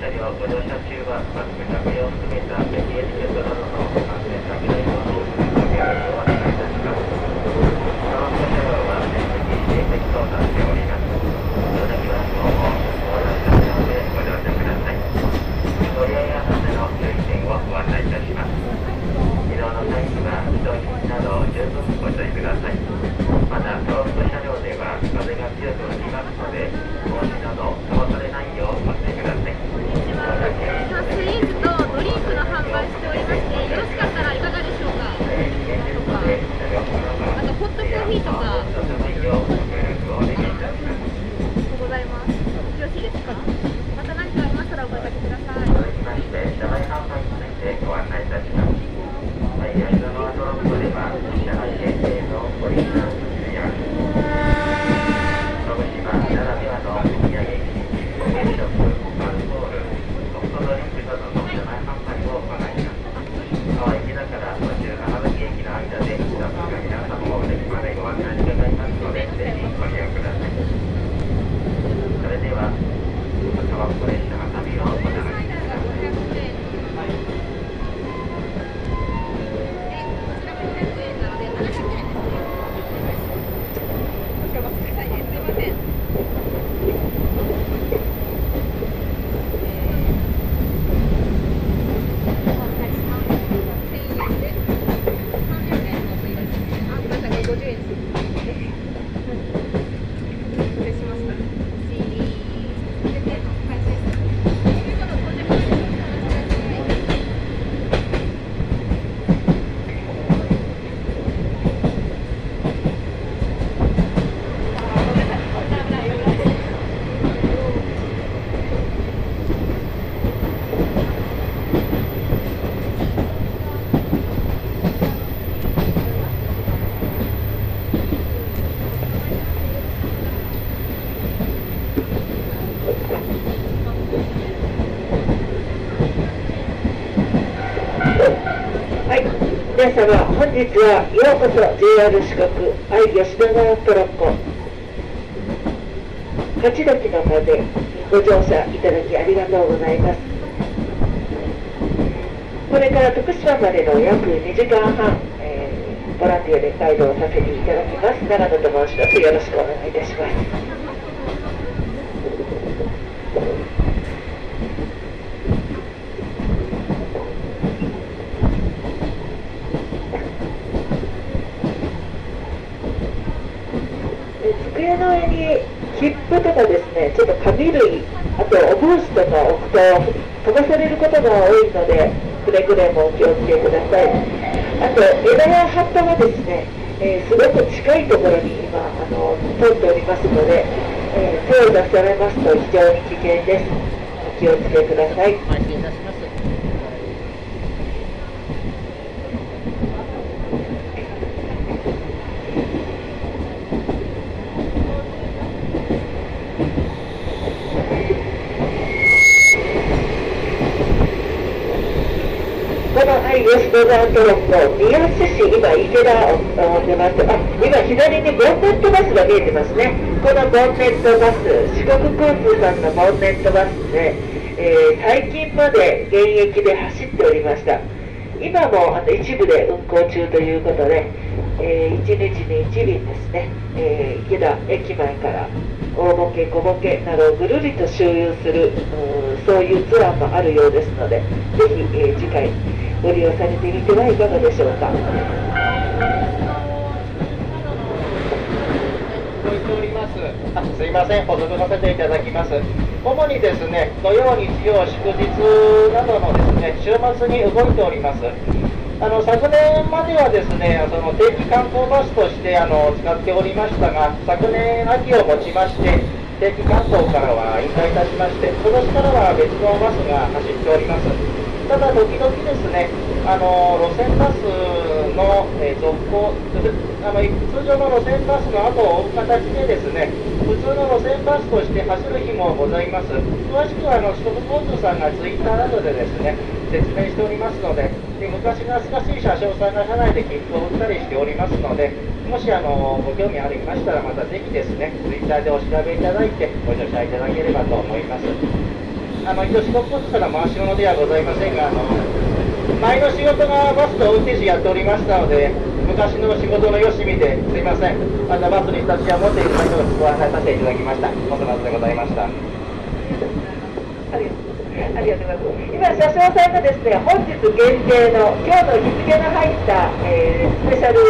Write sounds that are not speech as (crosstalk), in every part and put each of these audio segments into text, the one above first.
車両ご乗車中はマスク着用を含めた適切なのの安全確認を行っていします。皆様本日はようこそ JR 四国愛吉田川トロッコ勝どきのまでご乗車いただきありがとうございます。これから徳島までの約2時間半、えー、ボランティアでガイドをさせていただきます。長野と申します。よろしくお願いいたします。上に切符とかですね、ちょっと紙類、あとお帽子とか置くと飛ばされることが多いので、くれぐれもお気をつけください。あと、枝や葉っぱがですね、えー、すごく近いところに今、あの通っておりますので、えー、手を出されますと非常に危険です。お気をつけください。吉野川トロッコ、宮津市、今、池田を出ます。あ、今、左にボンネットバスが見えてますね。このボンネットバス、四国交通さんのボンネットバスで、えー、最近まで現役で走っておりました。今もあの一部で運行中ということで、えー、1日に1便ですね、えー、池田駅前から大ボケ、小ボケなどをぐるりと周遊する、うそういうツアーもあるようですので、ぜひ、えー、次回、ご利用されてみてはいかがでしょうか？あすいません、補足させていただきます。主にですね、土曜、日曜、祝日などのですね、週末に動いております。あの昨年まではですね、その定期観光バスとしてあの使っておりましたが、昨年秋をもちまして、定期観光からは引退いたしまして、今年からは別のバスが走っております。ただ、時々ですね、あの路線バスの、えー、続行あの、通常の路線バスの後を追う形でですね、普通の路線バスとして走る日もございます。詳しくはあの首都交通さんがツイッターなどでですね、説明しておりますので、で昔懐かしい車掌さんが車内で切符を売ったりしておりますので、もしあのご興味ありましたら、またぜひですね、ツイッターでお調べいただいて、ご乗車いただければと思います。あの一応、四国交通から回し物ではございませんが、あの前の仕事がバスと運転手やっておりましたので、昔の仕事のよしみで、すいません、またバスに親しみを持っていただいてご案内させていただきました。お粗末でございました。ありがとうございます。今、車掌さんがですね、本日限定の今日の日付が入った、えー、スペシャル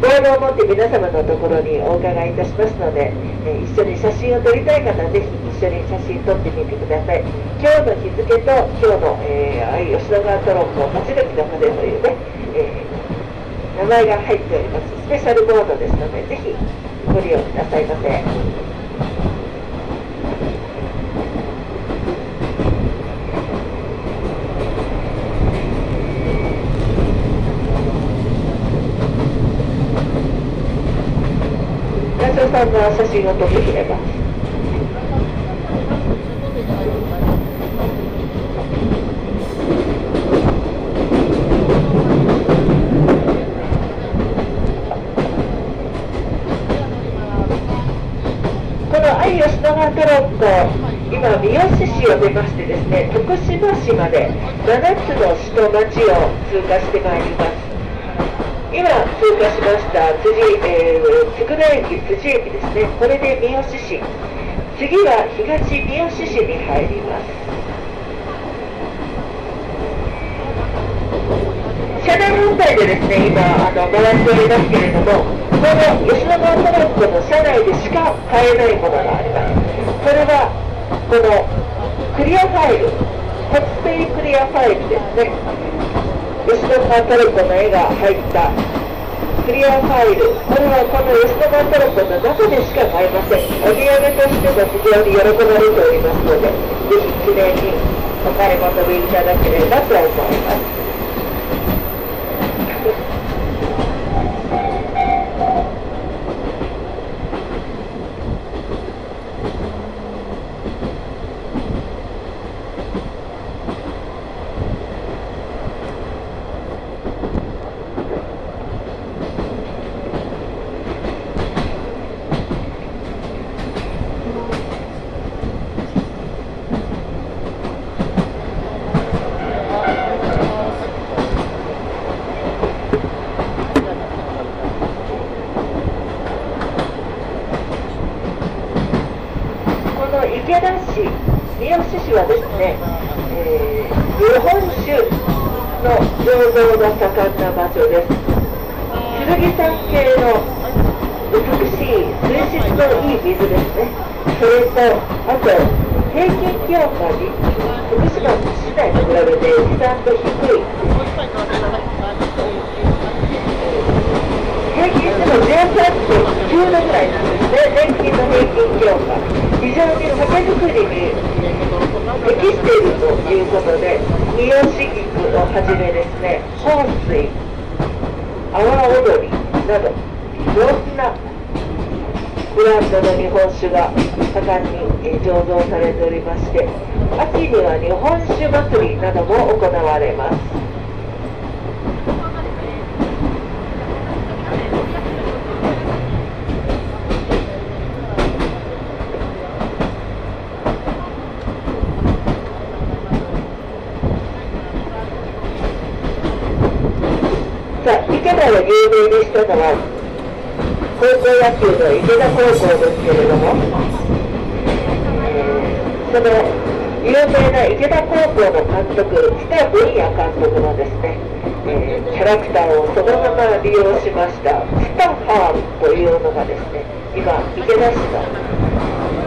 ボードを持って皆様のところにお伺いいたしますので、え一緒に写真を撮りたい方はぜひ一緒に写真撮ってみてください。今日の日付と今日の、えー、吉野川トロンボ町時の風というね、えー、名前が入っております。スペシャルボードですのでぜひご利用くださいませ。さんが写真を撮ってくれます。この愛吉野川トロッコ今三好市を出ましてですね徳島市まで7つの市と町を通過してまいります通過しました。辻、えー、つくら駅辻駅ですね。これで三好市。次は東三好市に入ります。車内販売でですね今あの回っておりますけれどもこの吉野川トロッコの車内でしか買えないものがあります。それはこのクリアファイルタッチペイクリアファイルですね。吉野川トルコの絵が入ったクリアファイルこれはこのウエストルコの中でしか買えません。お土産としても非常に喜ばれておりますのでぜひ記念にお買い求めいただければと思います。三好市はですね、えー、日本酒の醸造が盛んな場所です剣山系の美しい水質のいい水ですねそれとあと平均気温が福島市内と比べて一段と低い平均しても13.9度ぐらいなんですね年金の平均気温が非常に酒造りに適しているということで三好菊をはじめですね香水阿波踊りなどいろんなブランドの日本酒が盛んに醸造されておりまして秋には日本酒祭りなども行われます。有名にしたのは？高校野球の池田高校ですけれども、その有名な池田高校の監督北文也監督のですね、え、キャラクターをそのまま利用しましたスタッハーというのがですね今池田市の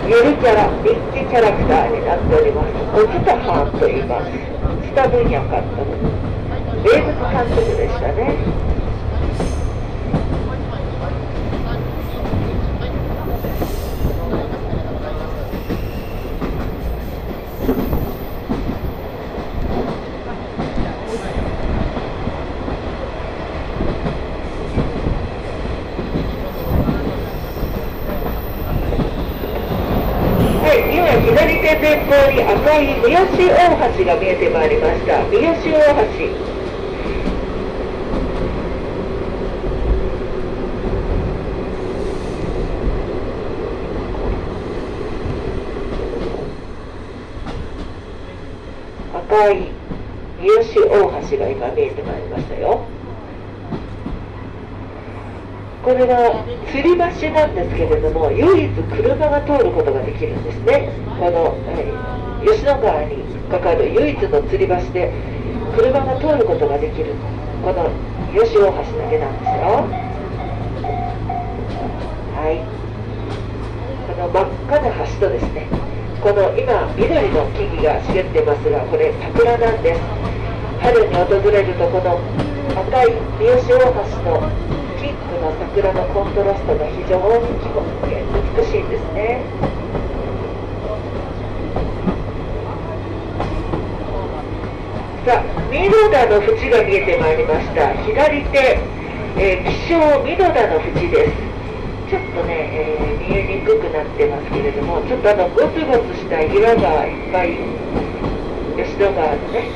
ゆるキャラ人気キャラクターになっておりますスタハーと言いますスタ文也監督名物監督でしたね前方に赤い三好大橋が見えてまいりました。三好大橋。赤い三好大橋が今見えてまいりましたよ。これは吊り橋なんですけれども唯一車が通ることができるんですね。この、えー、吉野川にかかる唯一の吊り橋で車が通ることができるこの吉大橋だけなんですよ。はい。この真っ赤な橋とですねこの今緑の木々が茂ってますがこれ桜なんです。春に訪れるとこの赤い三好大橋のの桜のコントラストが非常に美しいんですね。さあ、ミノダの縁が見えてまいりました。左手、えー、気象ミノダの縁です。ちょっとね、えー、見えにくくなってますけれども、ちょっとあのゴツゴツした岩がいっぱい、吉野川のね、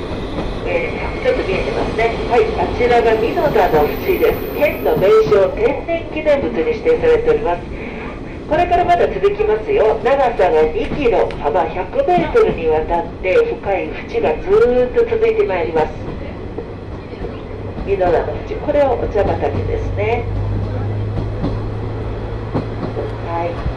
えー、ちょっと見えてますね。はい、あちらが美濃田の淵です。県の名勝天然記念物に指定されております。これからまだ続きますよ。長さが2キロ、幅100メートルにわたって深い縁がずーっと続いてまいります。美濃田の縁、これはお茶畑ですね。はい。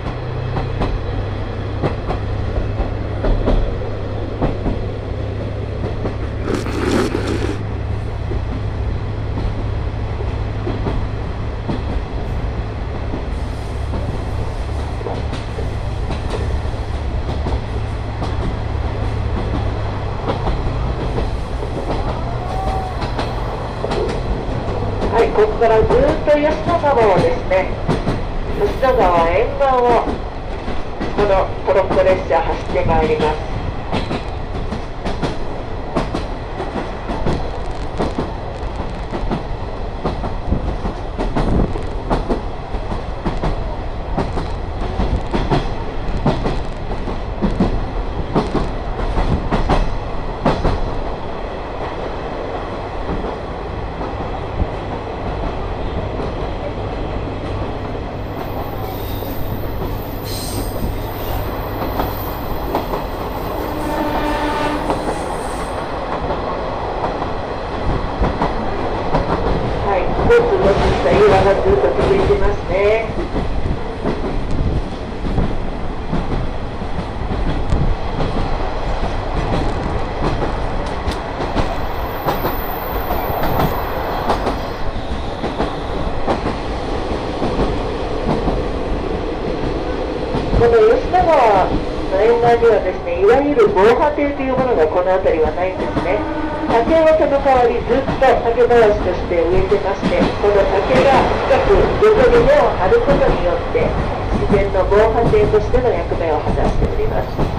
この吉田川の沿岸にはですね、いわゆる防波堤というものがこの辺りはないんですね。竹をその代わりずっと竹林として植えてましてこの竹が深く横に根を張ることによって自然の防波堤としての役目を果たしております。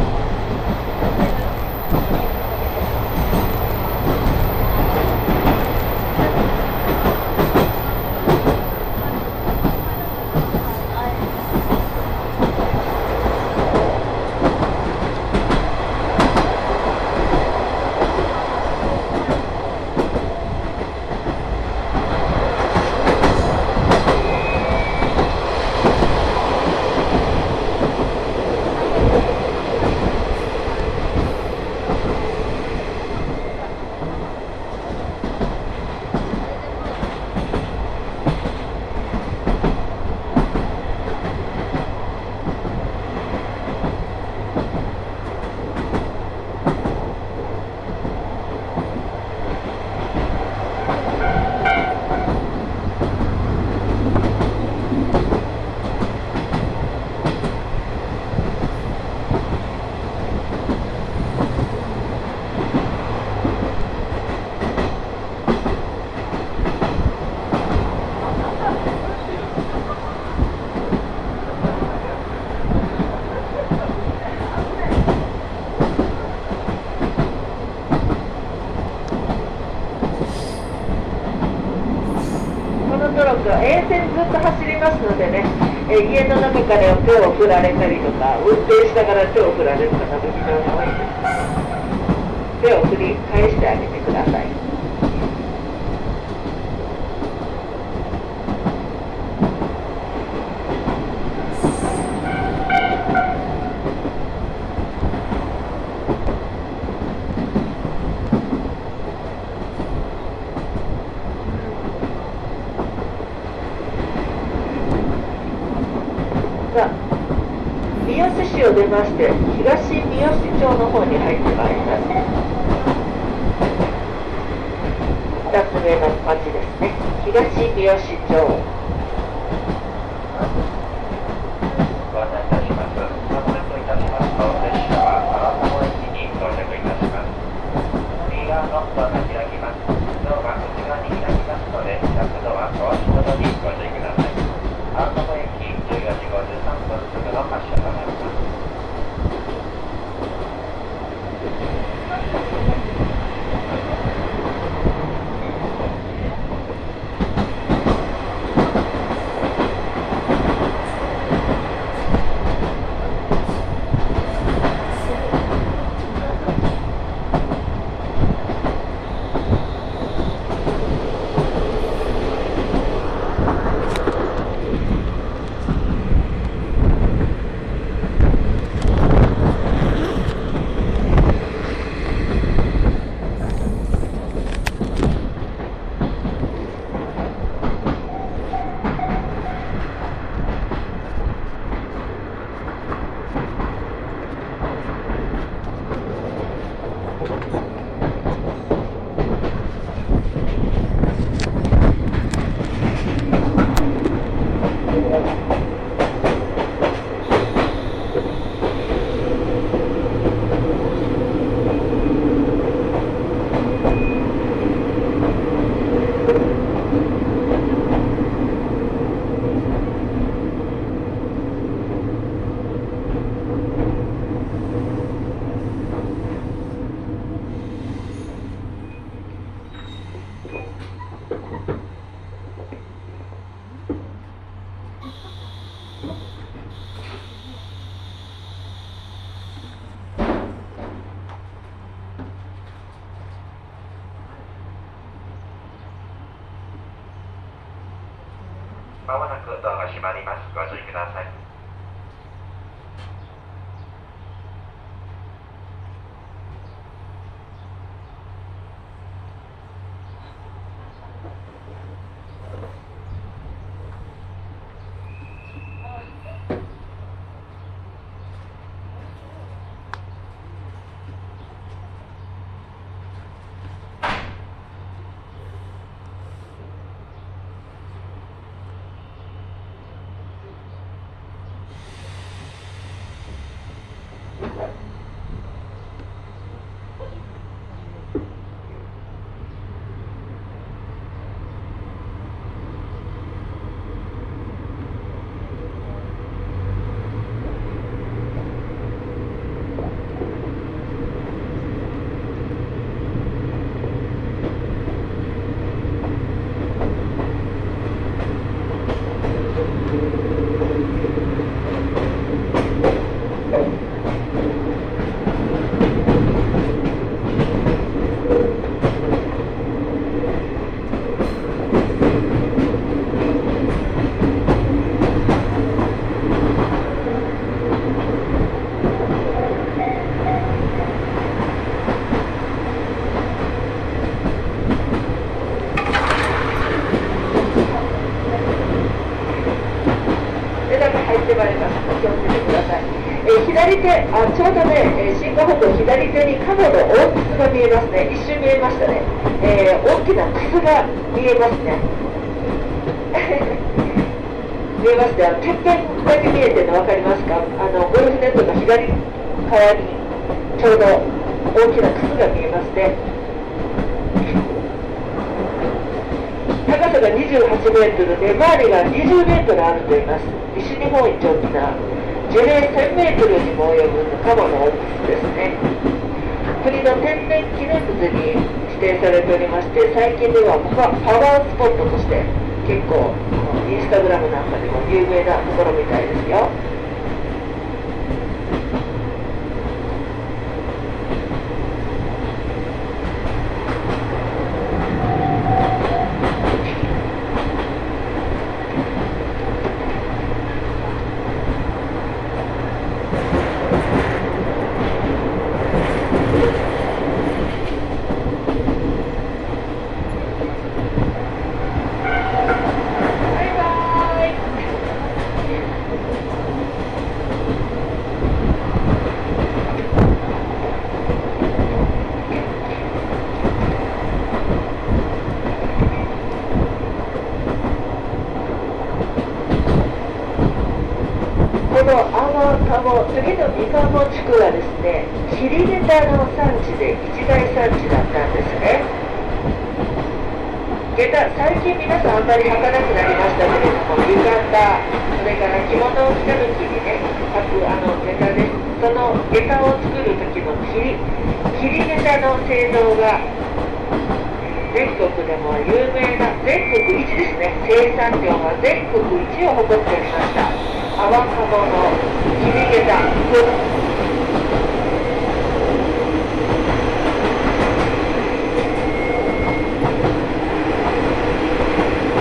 沿線ずっと走りますのでね、え家の中から手を振られたりとか運転しながら手を振られる方も非常に多いです。手を振り返してあげてください。まもなくドアが閉まります。左手あちょうどね、えー、進行方向左手に鴨の大筒が見えますね。一瞬見えましたね、えー、大きな筒が見えますね。(laughs) 見えますね。てっぺんだけ見えてるの分かりますか？あのゴルフネットの左側にちょうど大きな筒が見えますね。高さが28メートルで周りが20メートルあると言います。西日本一大きな樹齢1000メートルにも及ぶカモのオフィスですね。国の天然記念物に指定されておりまして最近ではパワースポットとして結構インスタグラムなんかでも有名なところみたいですよ。鴨次の三鴨地区はですね切りネタの産地で一大産地だったんですね。下駄最近皆さんあんまり履かなくなりましたけれども浴衣それから着物を着た時にね履くあの下駄でその下駄を作る時の切り切り下駄の製造が全国でも有名な全国一ですね。生産量が全国一を誇っておりました。泡鴨のげた。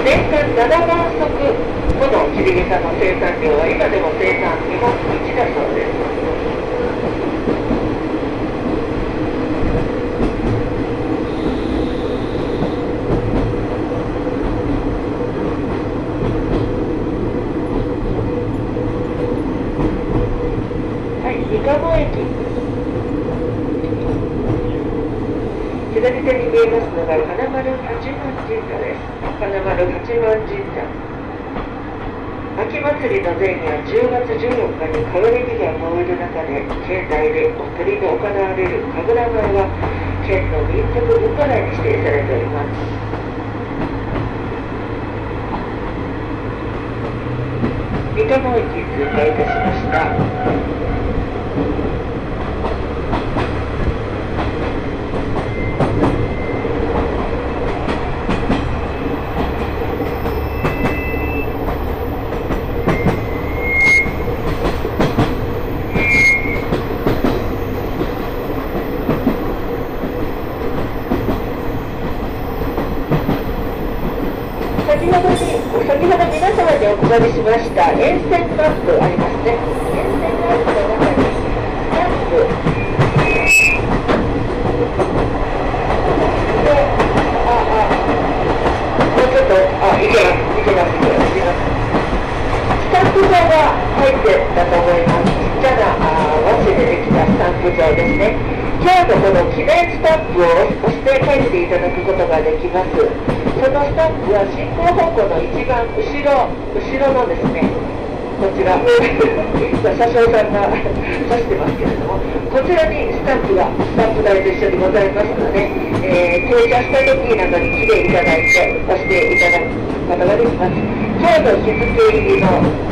年間7万足ほど切りげの生産量は今でも生産日本一だそうです。左に見えますのが金丸八幡神社です。金丸八幡神社。秋祭りの前夜10月14日にり火がる中で県内でりが行われる神楽丸は県の民族文化財に指定されております。三鷹駅通過いたしました。でお配りしました沿線マップありますね沿線マップの中にスタンプでああもうちょっとあいけますいけますいけますいけますスタンプ材が入ってたと思いますちっちゃなあ和紙でできたスタンプ材ですね今日のこの記念スタンプを押して書いていただくことができますそのスタンプは進行方向の一番後ろろのですねこちら (laughs) 車掌さんが指してますけれどもこちらにスタッフがスタッフ代と一緒にございますので、えー、停車した時などに来ていただいて押していただくことができます。カード日付入りの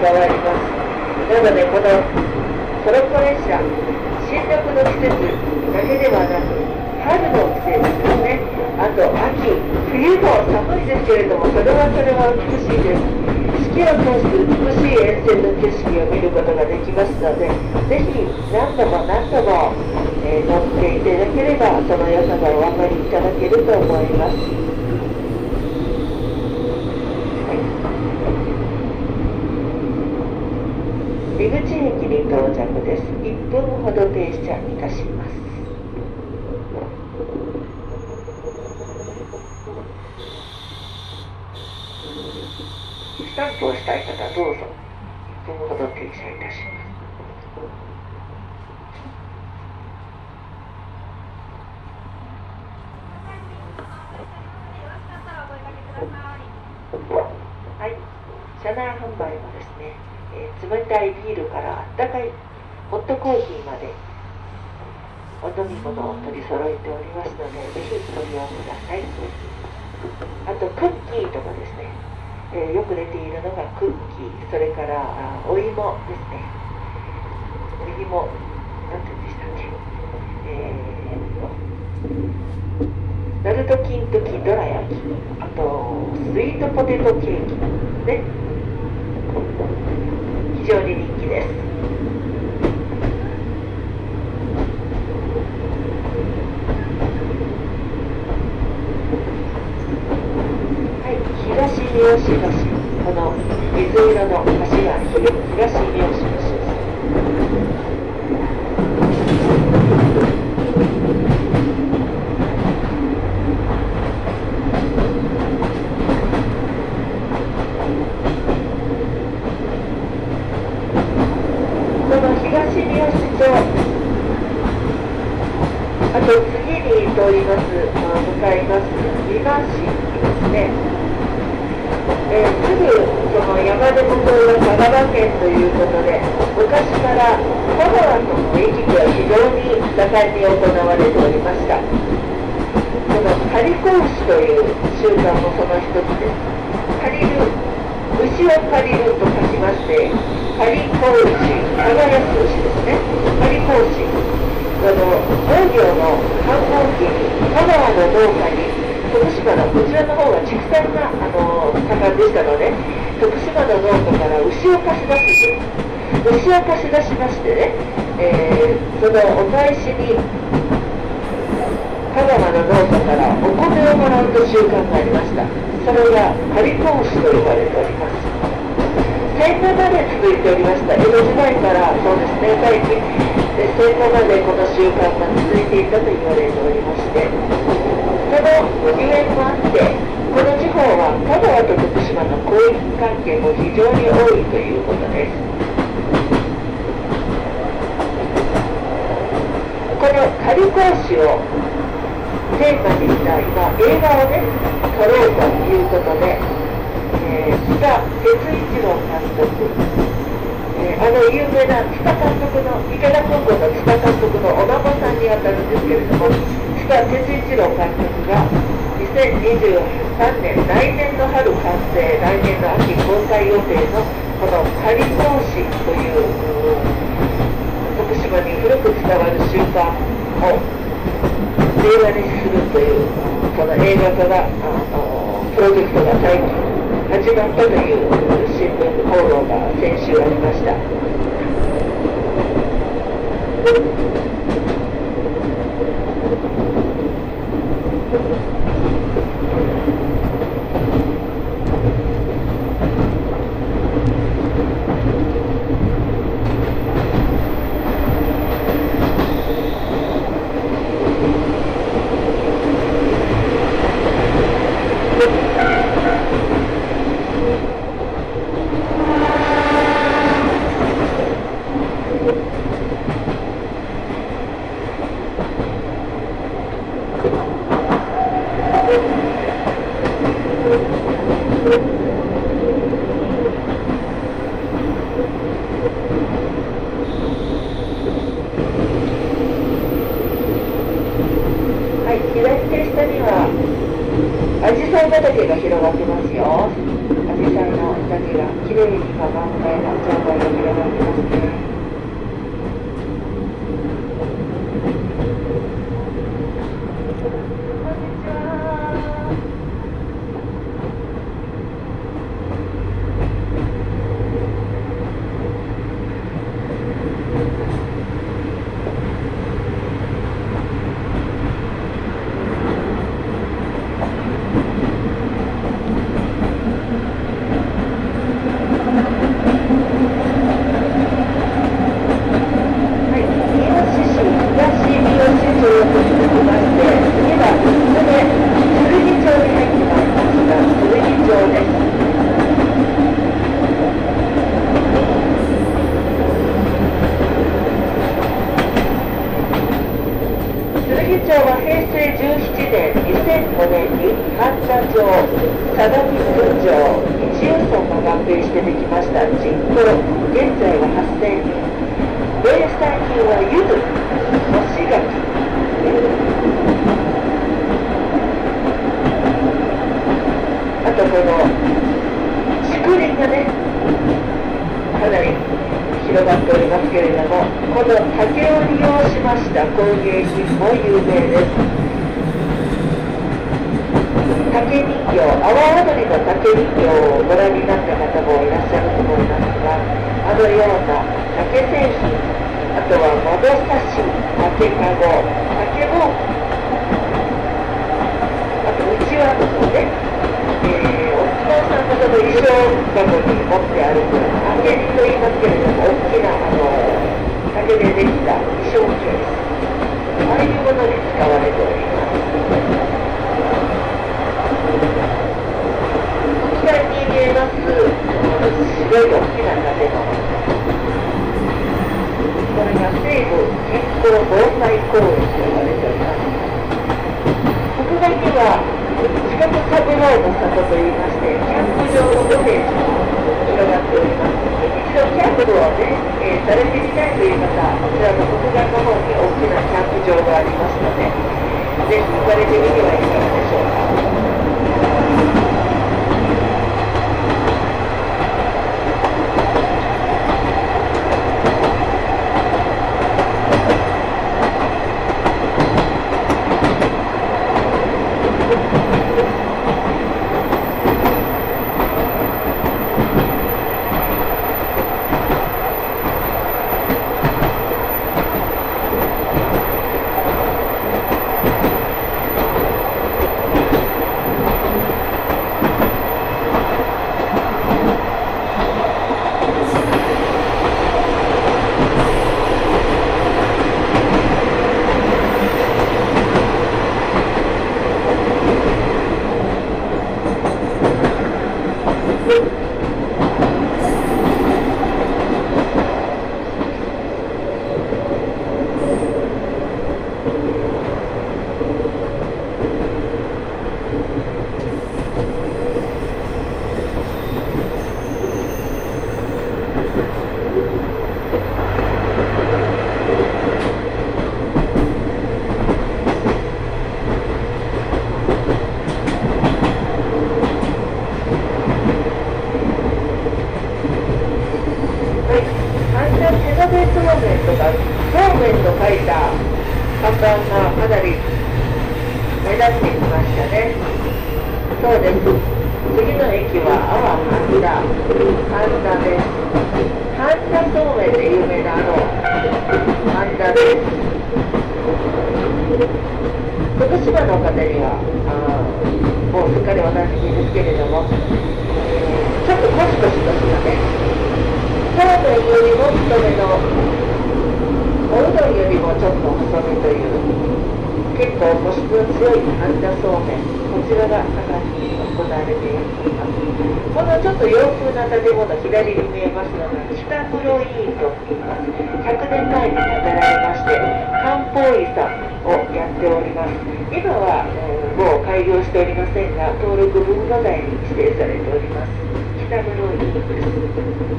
シックに変わりますなのでこのトロッコ列車新緑の季節だけではなく春の季節ですねあと秋冬も寒いですけれどもそれはそれは美しいです四季を通して美しい沿線の景色を見ることができますのでぜひ何度も何度も、えー乗っていただければその良さがお分かりいただけると思います。出口駅に到着です。1分ほど停車いたします。スタンプをしたい方どうぞ。1分ほど停車いたします。はい、車内販売はですね、えー冷たいビールからあったかいホットコーヒーまでお飲み物を取り揃えておりますので、ぜひご利用ください。あと、クッキーとかですね、えーよく出ているのがクッキー、それからあお芋ですね。お芋、なんて言うんでしたっけ。えーとナルト金時どら焼き、あとスイートポテトケーキね、非常に人気です。はい、東三好橋、この水色の橋が東三好橋です。この東三好町、あと次に通ります、あ向かいます、美馬市ですね。えーすぐその山手元が香川県ということで、昔から香川との行き来は非常に盛んに行われておりました。この仮子牛という習慣もその一つです。借りる、牛を借りると書きまして、仮子牛、耕す牛ですね。仮子牛。あの農業の繁忙期に香川の農家に徳島のこちらの方が畜産があの盛んでしたので徳島の農家から牛を貸し出す牛を貸し出しましてね、えーそのお返しに香川の農家からお米をもらうと習慣がありました。それが仮子牛と呼ばれております。戦後まで続いておりました。江戸時代からそうですね最近戦後までこの習慣が続いていたと言われておりまして。そのゆえんもあってこの地方は香川と徳島の交易関係も非常に多いということですこの仮講師をテーマにした今映画をね撮ろうということでえー、津田哲一郎監督、えーあの有名な津田監督の池田高校の津田監督のお孫さんにあたるんですけれども津田哲一郎監督が2023年来年の春完成来年の秋公開予定のこの仮講師という徳島に古く伝わる習慣を映画にするというこの映画化がプロジェクトが最近始まったという新聞報道が先週ありました。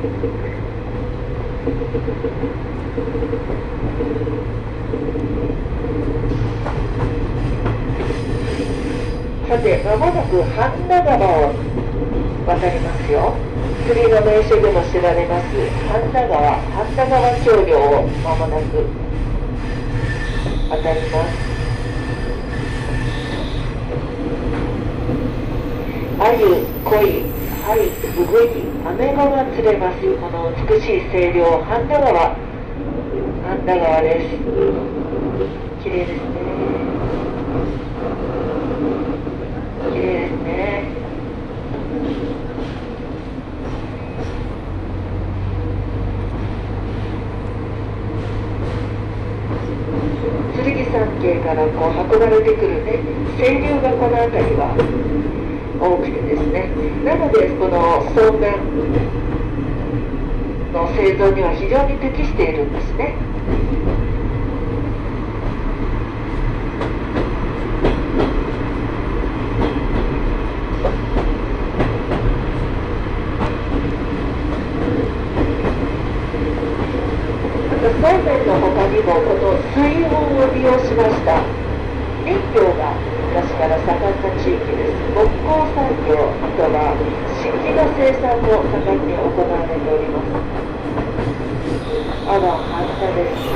さて、まもなく半田川を渡りますよ。釣りの名所でも知られます半田川、半田川橋梁をまもなく渡ります。あゆ、こい、はい、すごい。アメ川釣れます。この美しい清涼、半田川、半田川です。綺麗ですね。綺麗ですね。剣山系からこう運ばれてくるね、清流がこの辺りは多くてですね。なのでこのそうめんの製造には非常に適しているんですねそうめんの他にもこの水温を利用しました林業が昔から盛んな地域です木工産業あとは漆器の生産を盛んに行われておりますあら反射です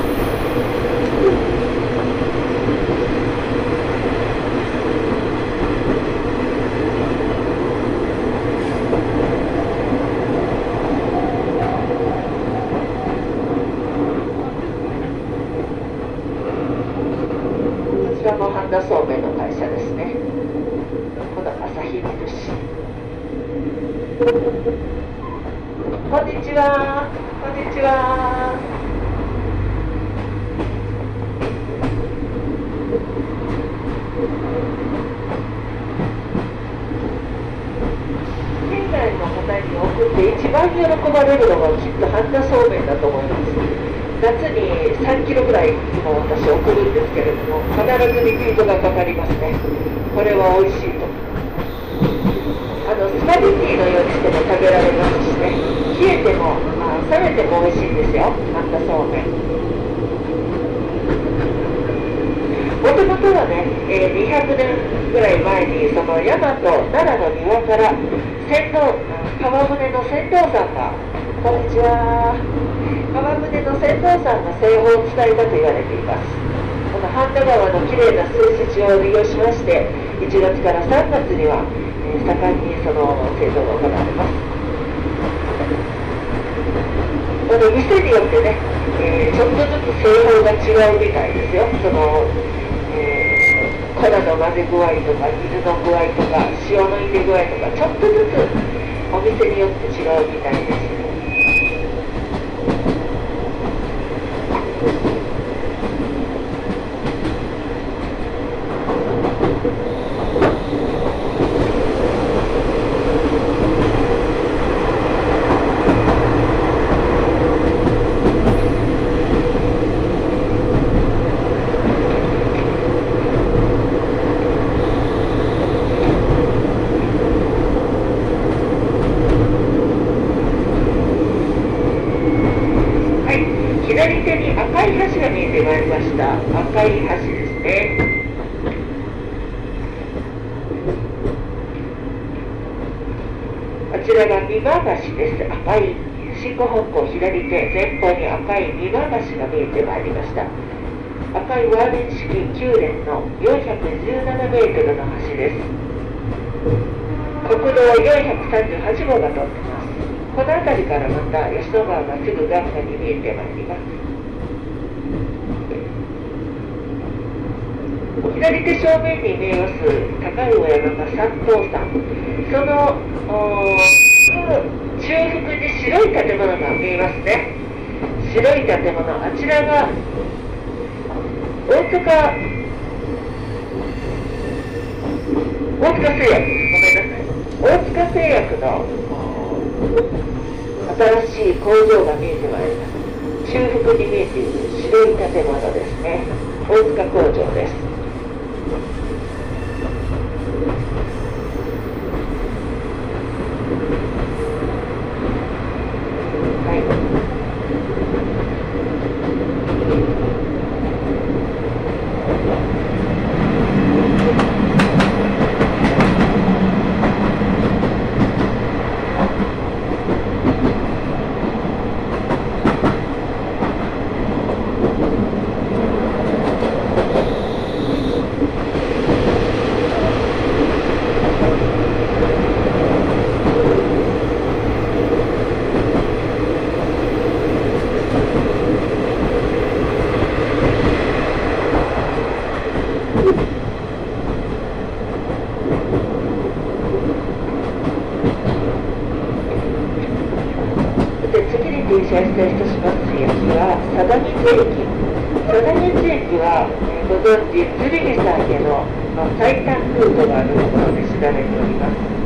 ばれるのがきっと半田そうめんだと思います夏に3キロぐらいいつも私送るんですけれども必ずリピートがかかりますねこれは美味しいとあのスパゲッティのようにしても食べられますしね冷えても、まあ、冷めても美味しいんですよ半田そうめんもともとはね、えー、200年ぐらい前にその大和奈良の庭から船頭川舟の船頭さんがこんにちは川舟の船頭さんが製法を伝えたと言われています。この半田川のきれいな水質を利用しまして1月から3月には、えー、盛んにその製造が行われます。この店によってね、えー、ちょっとずつ製法が違うみたいですよ。その、えー、粉の混ぜ具合とか水の具合とか塩の入れ具合とかちょっとずつお店によって違うみたいです。Thank you. いて前方に赤い三輪橋が見えてまいりました。赤いワーレン式9連の417メートルの橋です。国道438号が通ってます。この辺りからまた吉野川がすぐ眼下に見えてまいります。左手正面に見えます高いお山が三頭山。その中腹に白い建物が見えますね。白い建物、あちらが大塚大塚製薬ごめんなさい大塚製薬の新しい工場が見えてまいります。中腹に見えている白い建物ですね。大塚工場です。訂正いたしますやつは佐田水駅佐田水駅は、ご存知鶴見さんへの、まあ、最短ルートがあるところで知られております。